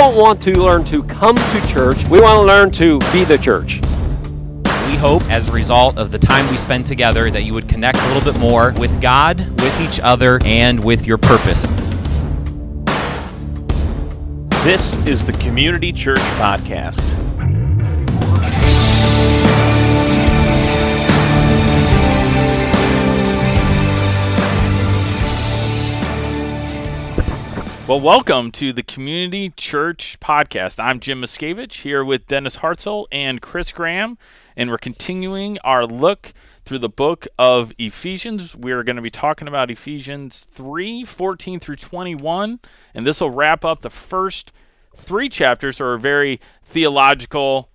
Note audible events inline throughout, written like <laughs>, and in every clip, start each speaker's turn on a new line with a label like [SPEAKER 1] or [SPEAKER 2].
[SPEAKER 1] don't want to learn to come to church. We want to learn to be the church.
[SPEAKER 2] We hope, as a result of the time we spend together, that you would connect a little bit more with God, with each other, and with your purpose.
[SPEAKER 3] This is the Community Church Podcast. Well, welcome to the Community Church Podcast. I'm Jim Miscavige here with Dennis Hartzell and Chris Graham, and we're continuing our look through the book of Ephesians. We're going to be talking about Ephesians 3 14 through 21, and this will wrap up the first three chapters, are very theological,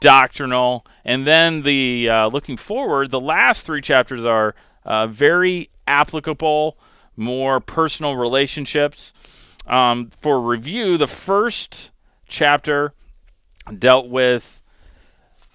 [SPEAKER 3] doctrinal, and then the uh, looking forward, the last three chapters are uh, very applicable, more personal relationships. Um, for review, the first chapter dealt with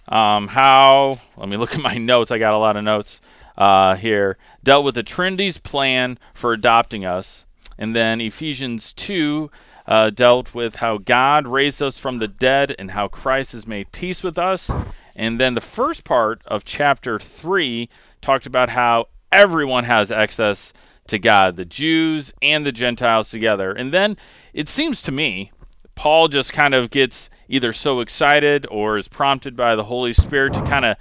[SPEAKER 3] um, how, let me look at my <laughs> notes. I got a lot of notes uh, here. Dealt with the Trinity's plan for adopting us. And then Ephesians 2 uh, dealt with how God raised us from the dead and how Christ has made peace with us. And then the first part of chapter 3 talked about how everyone has access to God, the Jews and the Gentiles together. And then it seems to me, Paul just kind of gets either so excited or is prompted by the Holy Spirit to kind of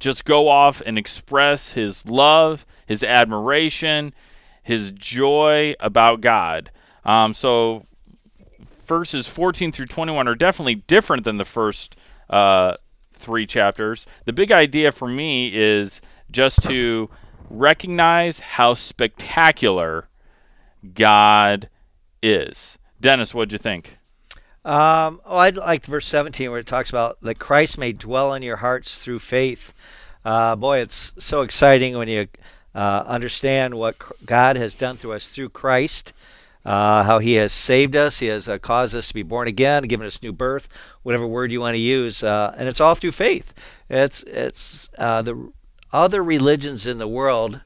[SPEAKER 3] just go off and express his love, his admiration, his joy about God. Um, so verses 14 through 21 are definitely different than the first uh, three chapters. The big idea for me is just to recognize how spectacular God is. Dennis, what'd you think?
[SPEAKER 4] Um, oh, I liked verse 17 where it talks about that Christ may dwell in your hearts through faith. Uh, boy, it's so exciting when you uh, understand what God has done through us through Christ, uh, how He has saved us, He has uh, caused us to be born again, given us new birth, whatever word you want to use, uh, and it's all through faith. It's it's uh, the other religions in the world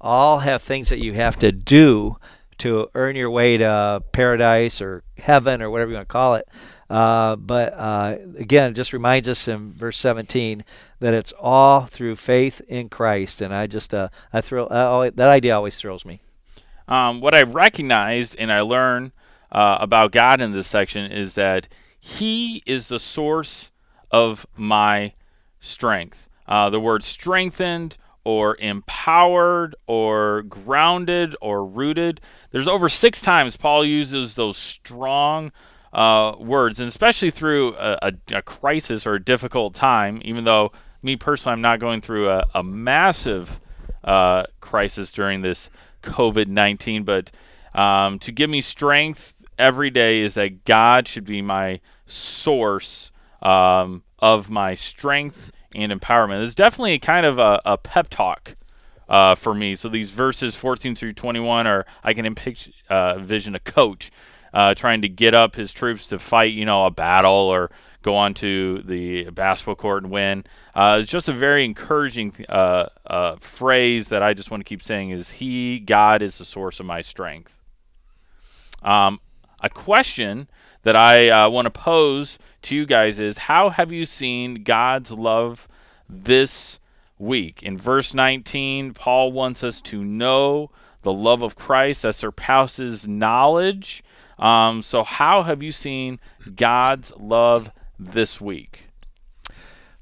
[SPEAKER 4] all have things that you have to do to earn your way to paradise or heaven or whatever you want to call it. Uh, but uh, again, it just reminds us in verse 17 that it's all through faith in Christ, and I just uh, I thrill I that idea always thrills me.
[SPEAKER 3] Um, what I recognized and I learned uh, about God in this section is that He is the source of my strength. Uh, the word strengthened or empowered or grounded or rooted. There's over six times Paul uses those strong uh, words, and especially through a, a, a, crisis or a difficult time, even though me personally, I'm not going through a, a massive uh, crisis during this COVID 19, but um, to give me strength every day is that God should be my source um, of my strength and empowerment. It's definitely kind of a, a pep talk uh, for me. So these verses 14 through 21 are I can uh, envision a coach uh, trying to get up his troops to fight, you know, a battle or go onto the basketball court and win. Uh, it's just a very encouraging uh, uh, phrase that I just want to keep saying is He, God, is the source of my strength. Um, a question that I uh, want to pose to you guys is how have you seen God's love this week? In verse 19, Paul wants us to know the love of Christ that surpasses knowledge. Um, so, how have you seen God's love this week?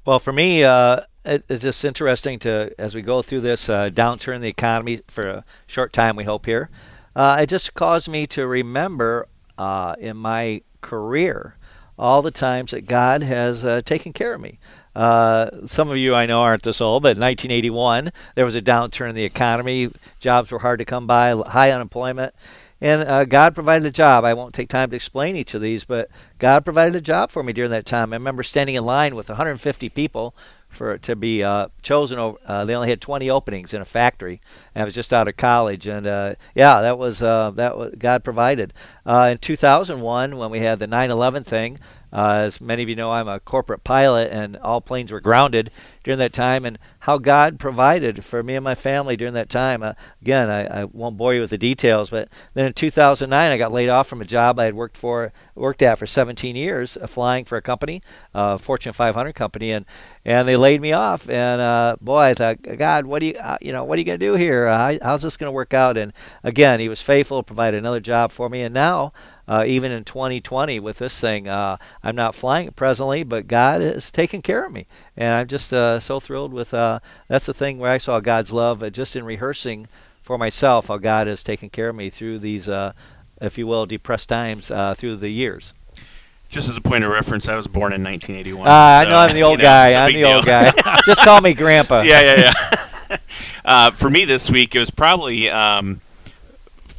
[SPEAKER 4] Well, for me, uh, it, it's just interesting to, as we go through this uh, downturn in the economy for a short time, we hope here, uh, it just caused me to remember uh, in my career all the times that God has uh, taken care of me. Uh, some of you I know aren't this old, but in 1981 there was a downturn in the economy. Jobs were hard to come by, high unemployment, and uh, God provided a job. I won't take time to explain each of these, but God provided a job for me during that time. I remember standing in line with 150 people for to be uh, chosen. Over, Uh, they only had 20 openings in a factory, I was just out of college, and uh, yeah, that was uh, that was God provided. Uh, in 2001, when we had the 9/11 thing, uh, as many of you know, I'm a corporate pilot, and all planes were grounded during that time, and how God provided for me and my family during that time. Uh, again, I, I, won't bore you with the details, but then in 2009, I got laid off from a job I had worked for, worked at for 17 years, uh, flying for a company, uh, Fortune 500 company, and and they laid me off. And uh, boy, I thought, God, what do you, uh, you know, what are you going to do here? Uh, how's this going to work out? And again, He was faithful, provided another job for me, and now uh, even in 2020 with this thing. Uh, I'm not flying presently, but God is taking care of me, and I'm just uh, so thrilled with. Uh, that's the thing where I saw God's love uh, just in rehearsing for myself how God has taken care of me through these, uh, if you will, depressed times through the years.
[SPEAKER 5] Just as a point of reference, I was born in 1981.
[SPEAKER 4] Uh, so, I know I'm the <laughs> old you know, guy. I'm the deal. old guy. Just call me Grandpa. <laughs>
[SPEAKER 5] Yeah, yeah, yeah. <laughs> uh, for me this week, it was probably um,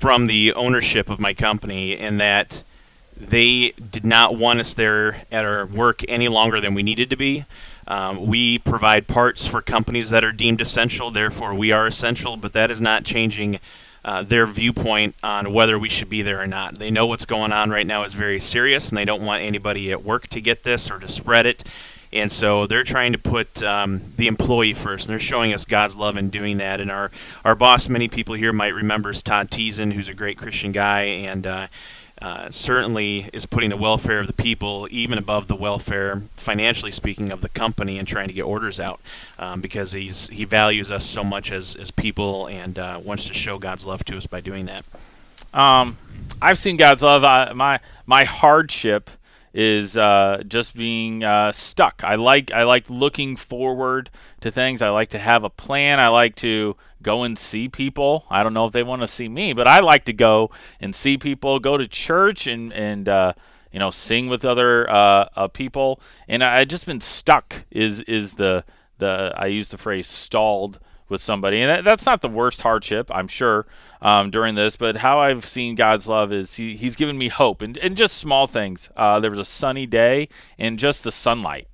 [SPEAKER 5] from the ownership of my company in that they did not want us there at our work any longer than we needed to be. Um, we provide parts for companies that are deemed essential, therefore we are essential, but that is not changing uh, their viewpoint on whether we should be there or not. They know what's going on right now is very serious, and they don't want anybody at work to get this or to spread it. And so they're trying to put um, the employee first, and they're showing us God's love in doing that. And our, our boss, many people here might remember, is Todd Teason, who's a great Christian guy, and uh, uh, certainly is putting the welfare of the people even above the welfare, financially speaking, of the company and trying to get orders out um, because he's he values us so much as, as people and uh, wants to show God's love to us by doing that.
[SPEAKER 3] Um, I've seen God's love. Uh, my my hardship is uh, just being uh, stuck. I like I like looking forward to things. I like to have a plan. I like to go and see people. I don't know if they want to see me, but I like to go and see people. Go to church and and uh, you know sing with other uh, uh, people. And I, I just been stuck. Is is the the I use the phrase stalled with somebody, and that, that's not the worst hardship, I'm sure, um, during this. But how I've seen God's love is he, He's given me hope, and, and just small things. Uh, there was a sunny day, and just the sunlight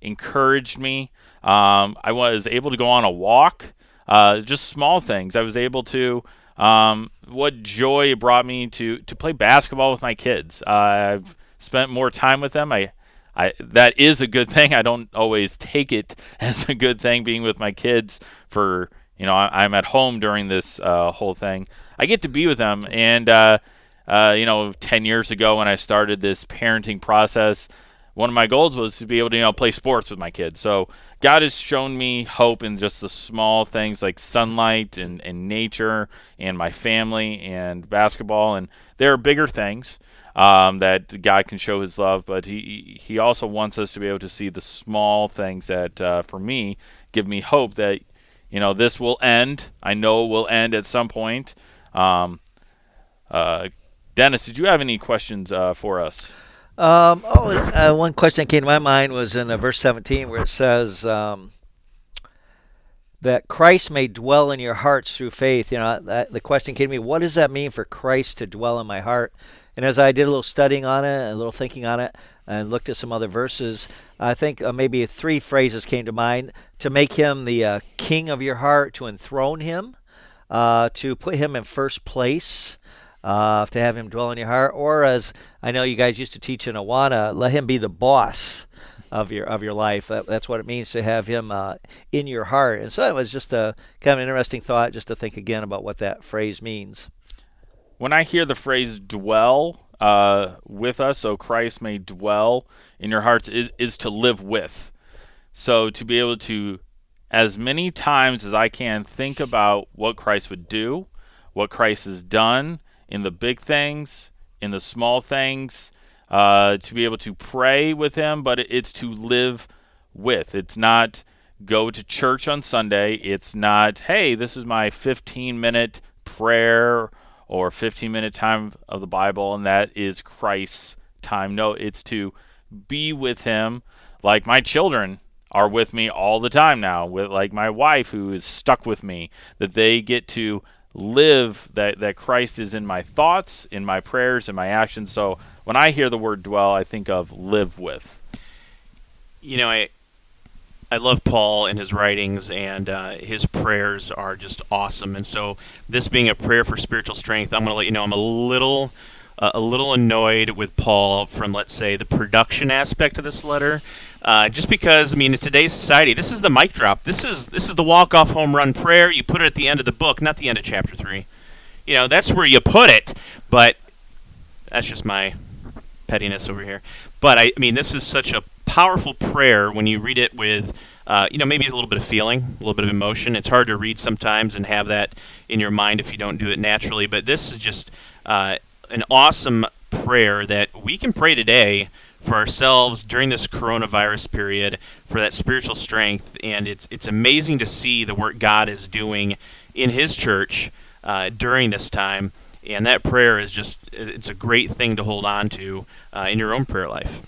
[SPEAKER 3] encouraged me. Um, I was able to go on a walk, uh, just small things. I was able to. Um, what joy it brought me to to play basketball with my kids. Uh, I've spent more time with them. I I that is a good <laughs> thing. I don't always take it <laughs> as a good thing being with my kids for you know I, am at home during this uh, whole thing. I get to be with them, and uh, uh, you know, 10 years ago when I started this parenting process, one of my goals was to be able to you know play sports with my kids. So God has shown me hope in just the small things like sunlight and, and nature and my family and basketball, and there are bigger things um, that God can show His love, but He He also wants us to be able to see the small things that, uh, for me, give me hope that you know this will end. I know it will end at some point. Um, uh, Dennis, did you have any questions uh, for us?
[SPEAKER 4] Um, oh, uh, one question that came to my mind was in uh, verse 17 where it says um, that Christ may dwell in your hearts through faith. You know, that, the question came to me, what does that mean for Christ to dwell in my heart? And as I did a little studying on it, a little thinking on it, and looked at some other verses, I think uh, maybe three phrases came to mind to make him the uh, king of your heart, to enthrone him, uh, to put him in first place, uh, to have him dwell in your heart, or as I know you guys used to teach in Awana, let him be the boss of your of your life. That, that's what it means to have him uh, in your heart. And so it was just a kind of an interesting thought, just to think again about what that phrase means
[SPEAKER 3] when I hear the phrase dwell uh, with us, so Christ may dwell in your hearts, is, is to live with. So to be able to, as many times as I can, think about what Christ would do, what Christ has done in the big things, in the small things, uh, to be able to pray with Him, but it's to live with. It's not go to church on Sunday. It's not, hey, this is my 15 minute prayer or 15 minute time of the Bible, and that is Christ's time. No, it's to be with Him like my children are with me all the time now, with like my wife who is stuck with me, that they get to live that, that Christ is in my thoughts, in my prayers, in my actions. So when I hear the word dwell, I think of live with.
[SPEAKER 5] You know, I I love Paul and his writings, and uh, his prayers are just awesome. And so, this being a prayer for spiritual strength, I'm going to let you know I'm a little. Uh, a little annoyed with Paul from, let's say, the production aspect of this letter, uh, just because I mean, in today's society, this is the mic drop. This is this is the walk off home run prayer. You put it at the end of the book, not the end of chapter three. You know, that's where you put it. But that's just my pettiness over here. But I, I mean, this is such a powerful prayer when you read it with, uh, you know, maybe a little bit of feeling, a little bit of emotion. It's hard to read sometimes and have that in your mind if you don't do it naturally. But this is just uh, an awesome prayer that we can pray today for ourselves during this coronavirus period for that spiritual strength. And it's it's amazing to see the work God is doing in His church uh, during this time. And that prayer is just it's a great thing to hold on to uh, in your own prayer life.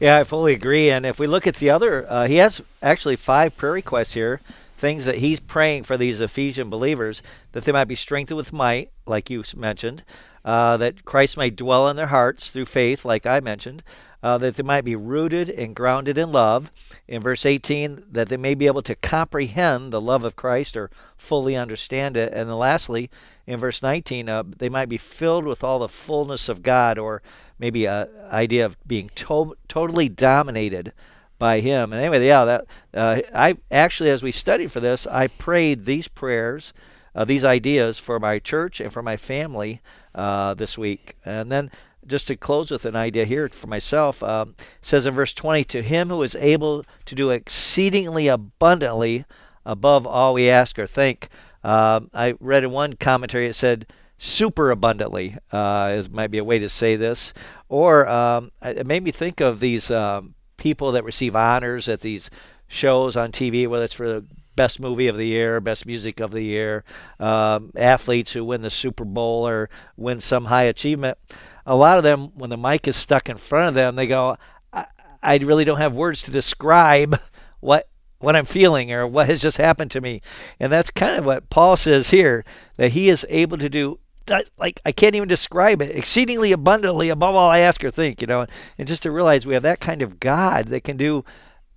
[SPEAKER 4] Yeah, I fully agree. And if we look at the other, uh, he has actually five prayer requests here, things that he's praying for these Ephesian believers that they might be strengthened with might, like you mentioned, uh, that Christ might dwell in their hearts through faith, like I mentioned, uh, that they might be rooted and grounded in love. In verse 18, that they may be able to comprehend the love of Christ or fully understand it. And then lastly, in verse 19, uh, they might be filled with all the fullness of God, or maybe a idea of being to- totally dominated by Him. And anyway, yeah, that uh, I actually, as we studied for this, I prayed these prayers, uh, these ideas for my church and for my family uh, this week. And then just to close with an idea here for myself, um, says in verse 20, to him who is able to do exceedingly abundantly above all we ask or think. Um, I read in one commentary it said super abundantly uh, is might be a way to say this, or um, it made me think of these um, people that receive honors at these shows on TV, whether it's for the best movie of the year, best music of the year, um, athletes who win the Super Bowl or win some high achievement. A lot of them, when the mic is stuck in front of them, they go, I, I really don't have words to describe what what I'm feeling or what has just happened to me. And that's kind of what Paul says here that he is able to do like I can't even describe it exceedingly abundantly above all I ask or think, you know. And just to realize we have that kind of God that can do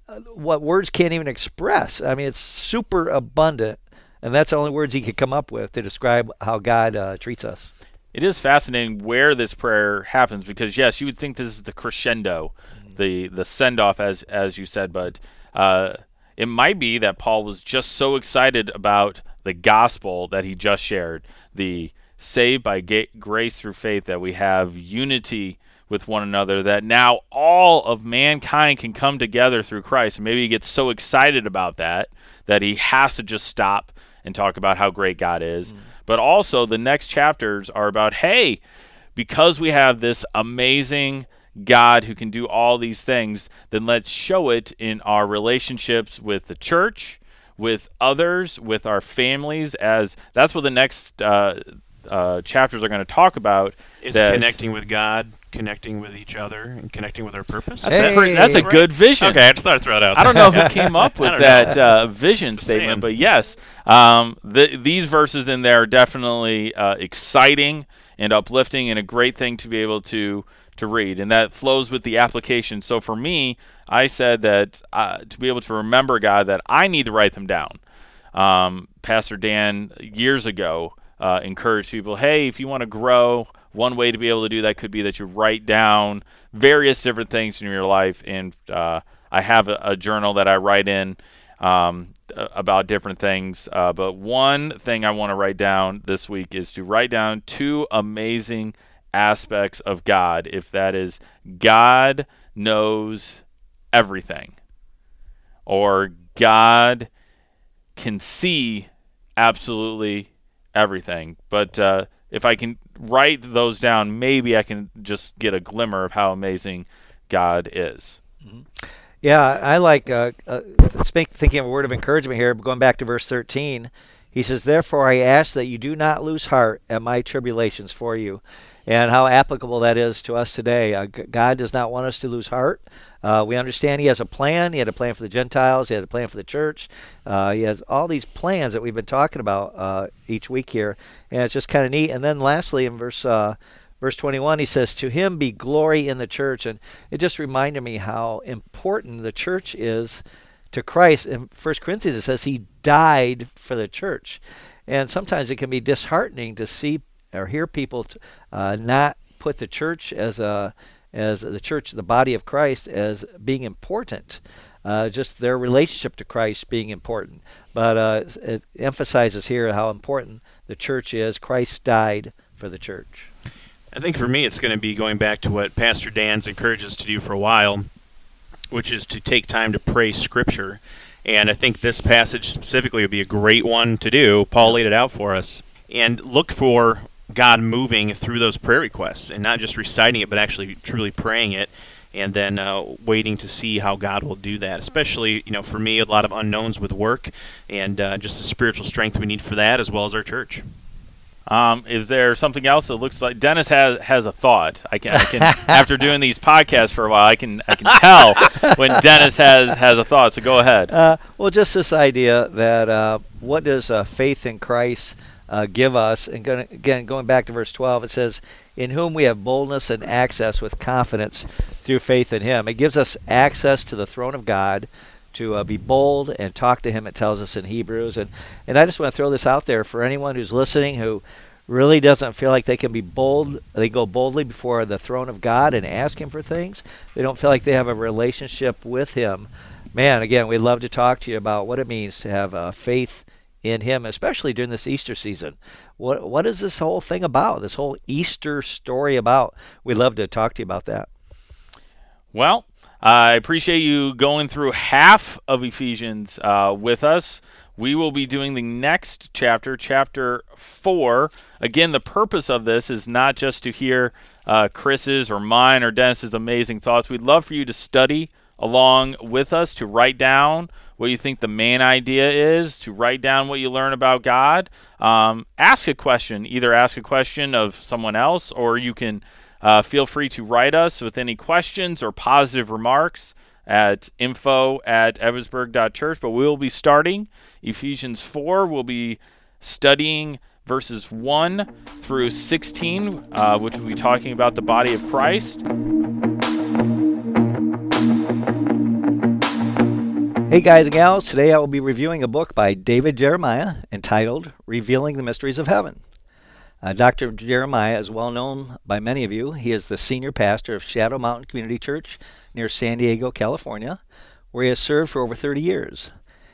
[SPEAKER 4] uh, what words can't even express. I mean, it's super abundant, and that's the only words he could come up with to describe how God uh, treats us.
[SPEAKER 3] It is fascinating where this prayer happens because yes, you would think this is the crescendo, mm-hmm. the the send off as as you said, but uh, it might be that Paul was just so excited about the gospel that he just shared, the saved by ga- grace through faith, that we have unity with one another, that now all of mankind can come together through Christ. And maybe he gets so excited about that that he has to just stop and talk about how great God is. Mm. But also, the next chapters are about hey, because we have this amazing God who can do all these things, then let's show it in our relationships with the church, with others, with our families. As that's what the next uh, uh, chapters are going to talk about.
[SPEAKER 5] Is connecting with God, connecting with each other, and connecting with our purpose.
[SPEAKER 3] That's, hey. a, pretty, that's a good vision.
[SPEAKER 5] Okay, I just thought I'd throw it out.
[SPEAKER 3] I don't know who <laughs> came up with <laughs> that uh, vision statement, but yes, um, the, these verses in there are definitely uh, exciting and uplifting, and a great thing to be able to to read, and that flows with the application. So for me, I said that uh, to be able to remember God, that I need to write them down. Um, Pastor Dan years ago uh, encouraged people, hey, if you want to grow, one way to be able to do that could be that you write down various different things in your life. And uh, I have a, a, journal that I write in um, about different things. Uh, but one thing I want to write down this week is to write down two amazing aspects of God, if that is God knows everything, or God can see absolutely everything. But uh, if I can write those down, maybe I can just get a glimmer of how amazing God is.
[SPEAKER 4] Mm-hmm. Yeah, I like uh, uh, thinking of a word of encouragement here. Going back to verse 13, he says, Therefore I ask that you do not lose heart at my tribulations for you and how applicable that is to us today. Uh, God does not want us to lose heart. Uh, we understand He has a plan. He had a plan for the Gentiles. He had a plan for the church. Uh, he has all these plans that we've been talking about uh, each week here, and it's just kind of neat. And then lastly, in verse uh, verse 21, he says, "To Him be glory in the church," and it just reminded me how important the church is to Christ. In 1 Corinthians, it says he died for the church. And sometimes it can be disheartening to see or hear people t- uh, not put the church as a as the church, the body of Christ, as being important. Uh, just their relationship to Christ being important. But uh, it emphasizes here how important the church is. Christ died for the church.
[SPEAKER 5] I think for me, it's going to be going back to what Pastor Dan's encouraged us to do for a while, which is to take time to pray Scripture. And I think this passage specifically would be a great one to do. Paul laid it out for us. And look for God moving through those prayer requests and not just reciting it, but actually truly praying it and then uh, waiting to see how God will do that. Especially, you know, for me, a lot of unknowns with work and uh, just the spiritual strength we need for that, as well as our church.
[SPEAKER 3] Um, is there something else that looks like Dennis has has a thought? I can, I can <laughs> after doing these podcasts for a while, I can I can tell when Dennis has has a thought. So go ahead.
[SPEAKER 4] Uh, well, just this idea that uh, what does uh, faith in Christ uh, give us? And gonna, again, going back to verse 12, it says, "In whom we have boldness and access with confidence through faith in Him." It gives us access to the throne of God to uh, be bold and talk to him it tells us in hebrews and, and i just want to throw this out there for anyone who's listening who really doesn't feel like they can be bold they go boldly before the throne of god and ask him for things they don't feel like they have a relationship with him man again we'd love to talk to you about what it means to have uh, faith in him especially during this easter season what what is this whole thing about this whole easter story about we'd love to talk to you about that
[SPEAKER 3] Well, I appreciate you going through half of Ephesians uh, with us. We will be doing the next chapter, chapter four. Again, the purpose of this is not just to hear uh, Chris's or mine or Dennis's amazing thoughts. We'd love for you to study along with us, to write down what you think the main idea is, to write down what you learn about God. Um, ask a question, either ask a question of someone else, or you can uh, feel free to write us with any questions or positive remarks at info at evansburg.church. But we will be starting Ephesians 4. We'll be studying verses 1 through 16, uh, which will be talking about the body of Christ.
[SPEAKER 4] Hey guys and gals, today I will be reviewing a book by David Jeremiah entitled Revealing the Mysteries of Heaven. Uh, Dr. Jeremiah is well known by many of you. He is the senior pastor of Shadow Mountain Community Church near San Diego, California, where he has served for over 30 years.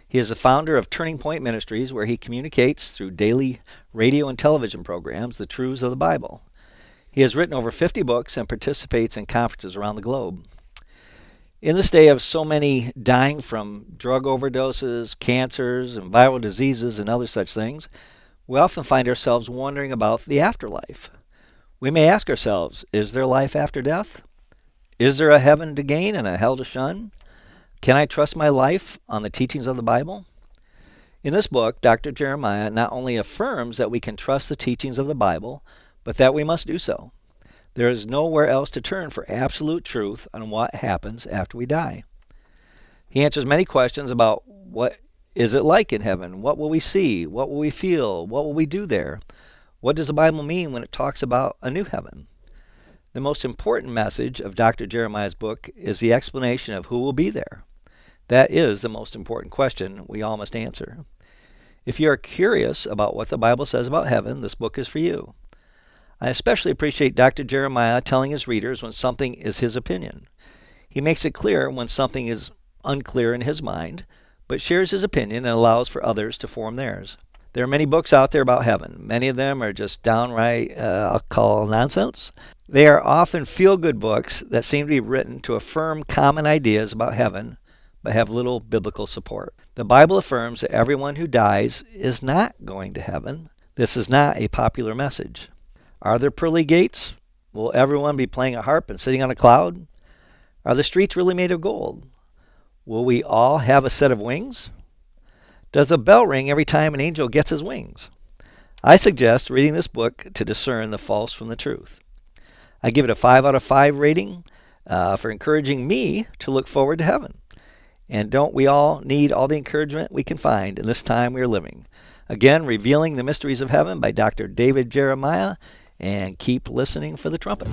[SPEAKER 4] He is the founder of Turning Point Ministries, where he communicates through daily radio and television programs the truths of the Bible. He has written over 50 books and participates in conferences around the globe. In this day of so many dying from drug overdoses, cancers, and viral diseases, and other such things, we often find ourselves wondering about the afterlife. We may ask ourselves Is there life after death? Is there a heaven to gain and a hell to shun? Can I trust my life on the teachings of the Bible? In this book, Dr. Jeremiah not only affirms that we can trust the teachings of the Bible, but that we must do so. There is nowhere else to turn for absolute truth on what happens after we die. He answers many questions about what is it like in heaven? What will we see? What will we feel? What will we do there? What does the Bible mean when it talks about a new heaven? The most important message of Dr. Jeremiah's book is the explanation of who will be there. That is the most important question we all must answer. If you are curious about what the Bible says about heaven, this book is for you. I especially appreciate Dr. Jeremiah telling his readers when something is his opinion. He makes it clear when something is unclear in his mind, but shares his opinion and allows for others to form theirs. There are many books out there about heaven. Many of them are just downright, uh, I'll call nonsense. They are often feel good books that seem to be written to affirm common ideas about heaven, but have little biblical support. The Bible affirms that everyone who dies is not going to heaven. This is not a popular message. Are there pearly gates? Will everyone be playing a harp and sitting on a cloud? Are the streets really made of gold? Will we all have a set of wings? Does a bell ring every time an angel gets his wings? I suggest reading this book to discern the false from the truth. I give it a 5 out of 5 rating uh, for encouraging me to look forward to heaven. And don't we all need all the encouragement we can find in this time we are living? Again, Revealing the Mysteries of Heaven by Dr. David Jeremiah and keep listening for the trumpet.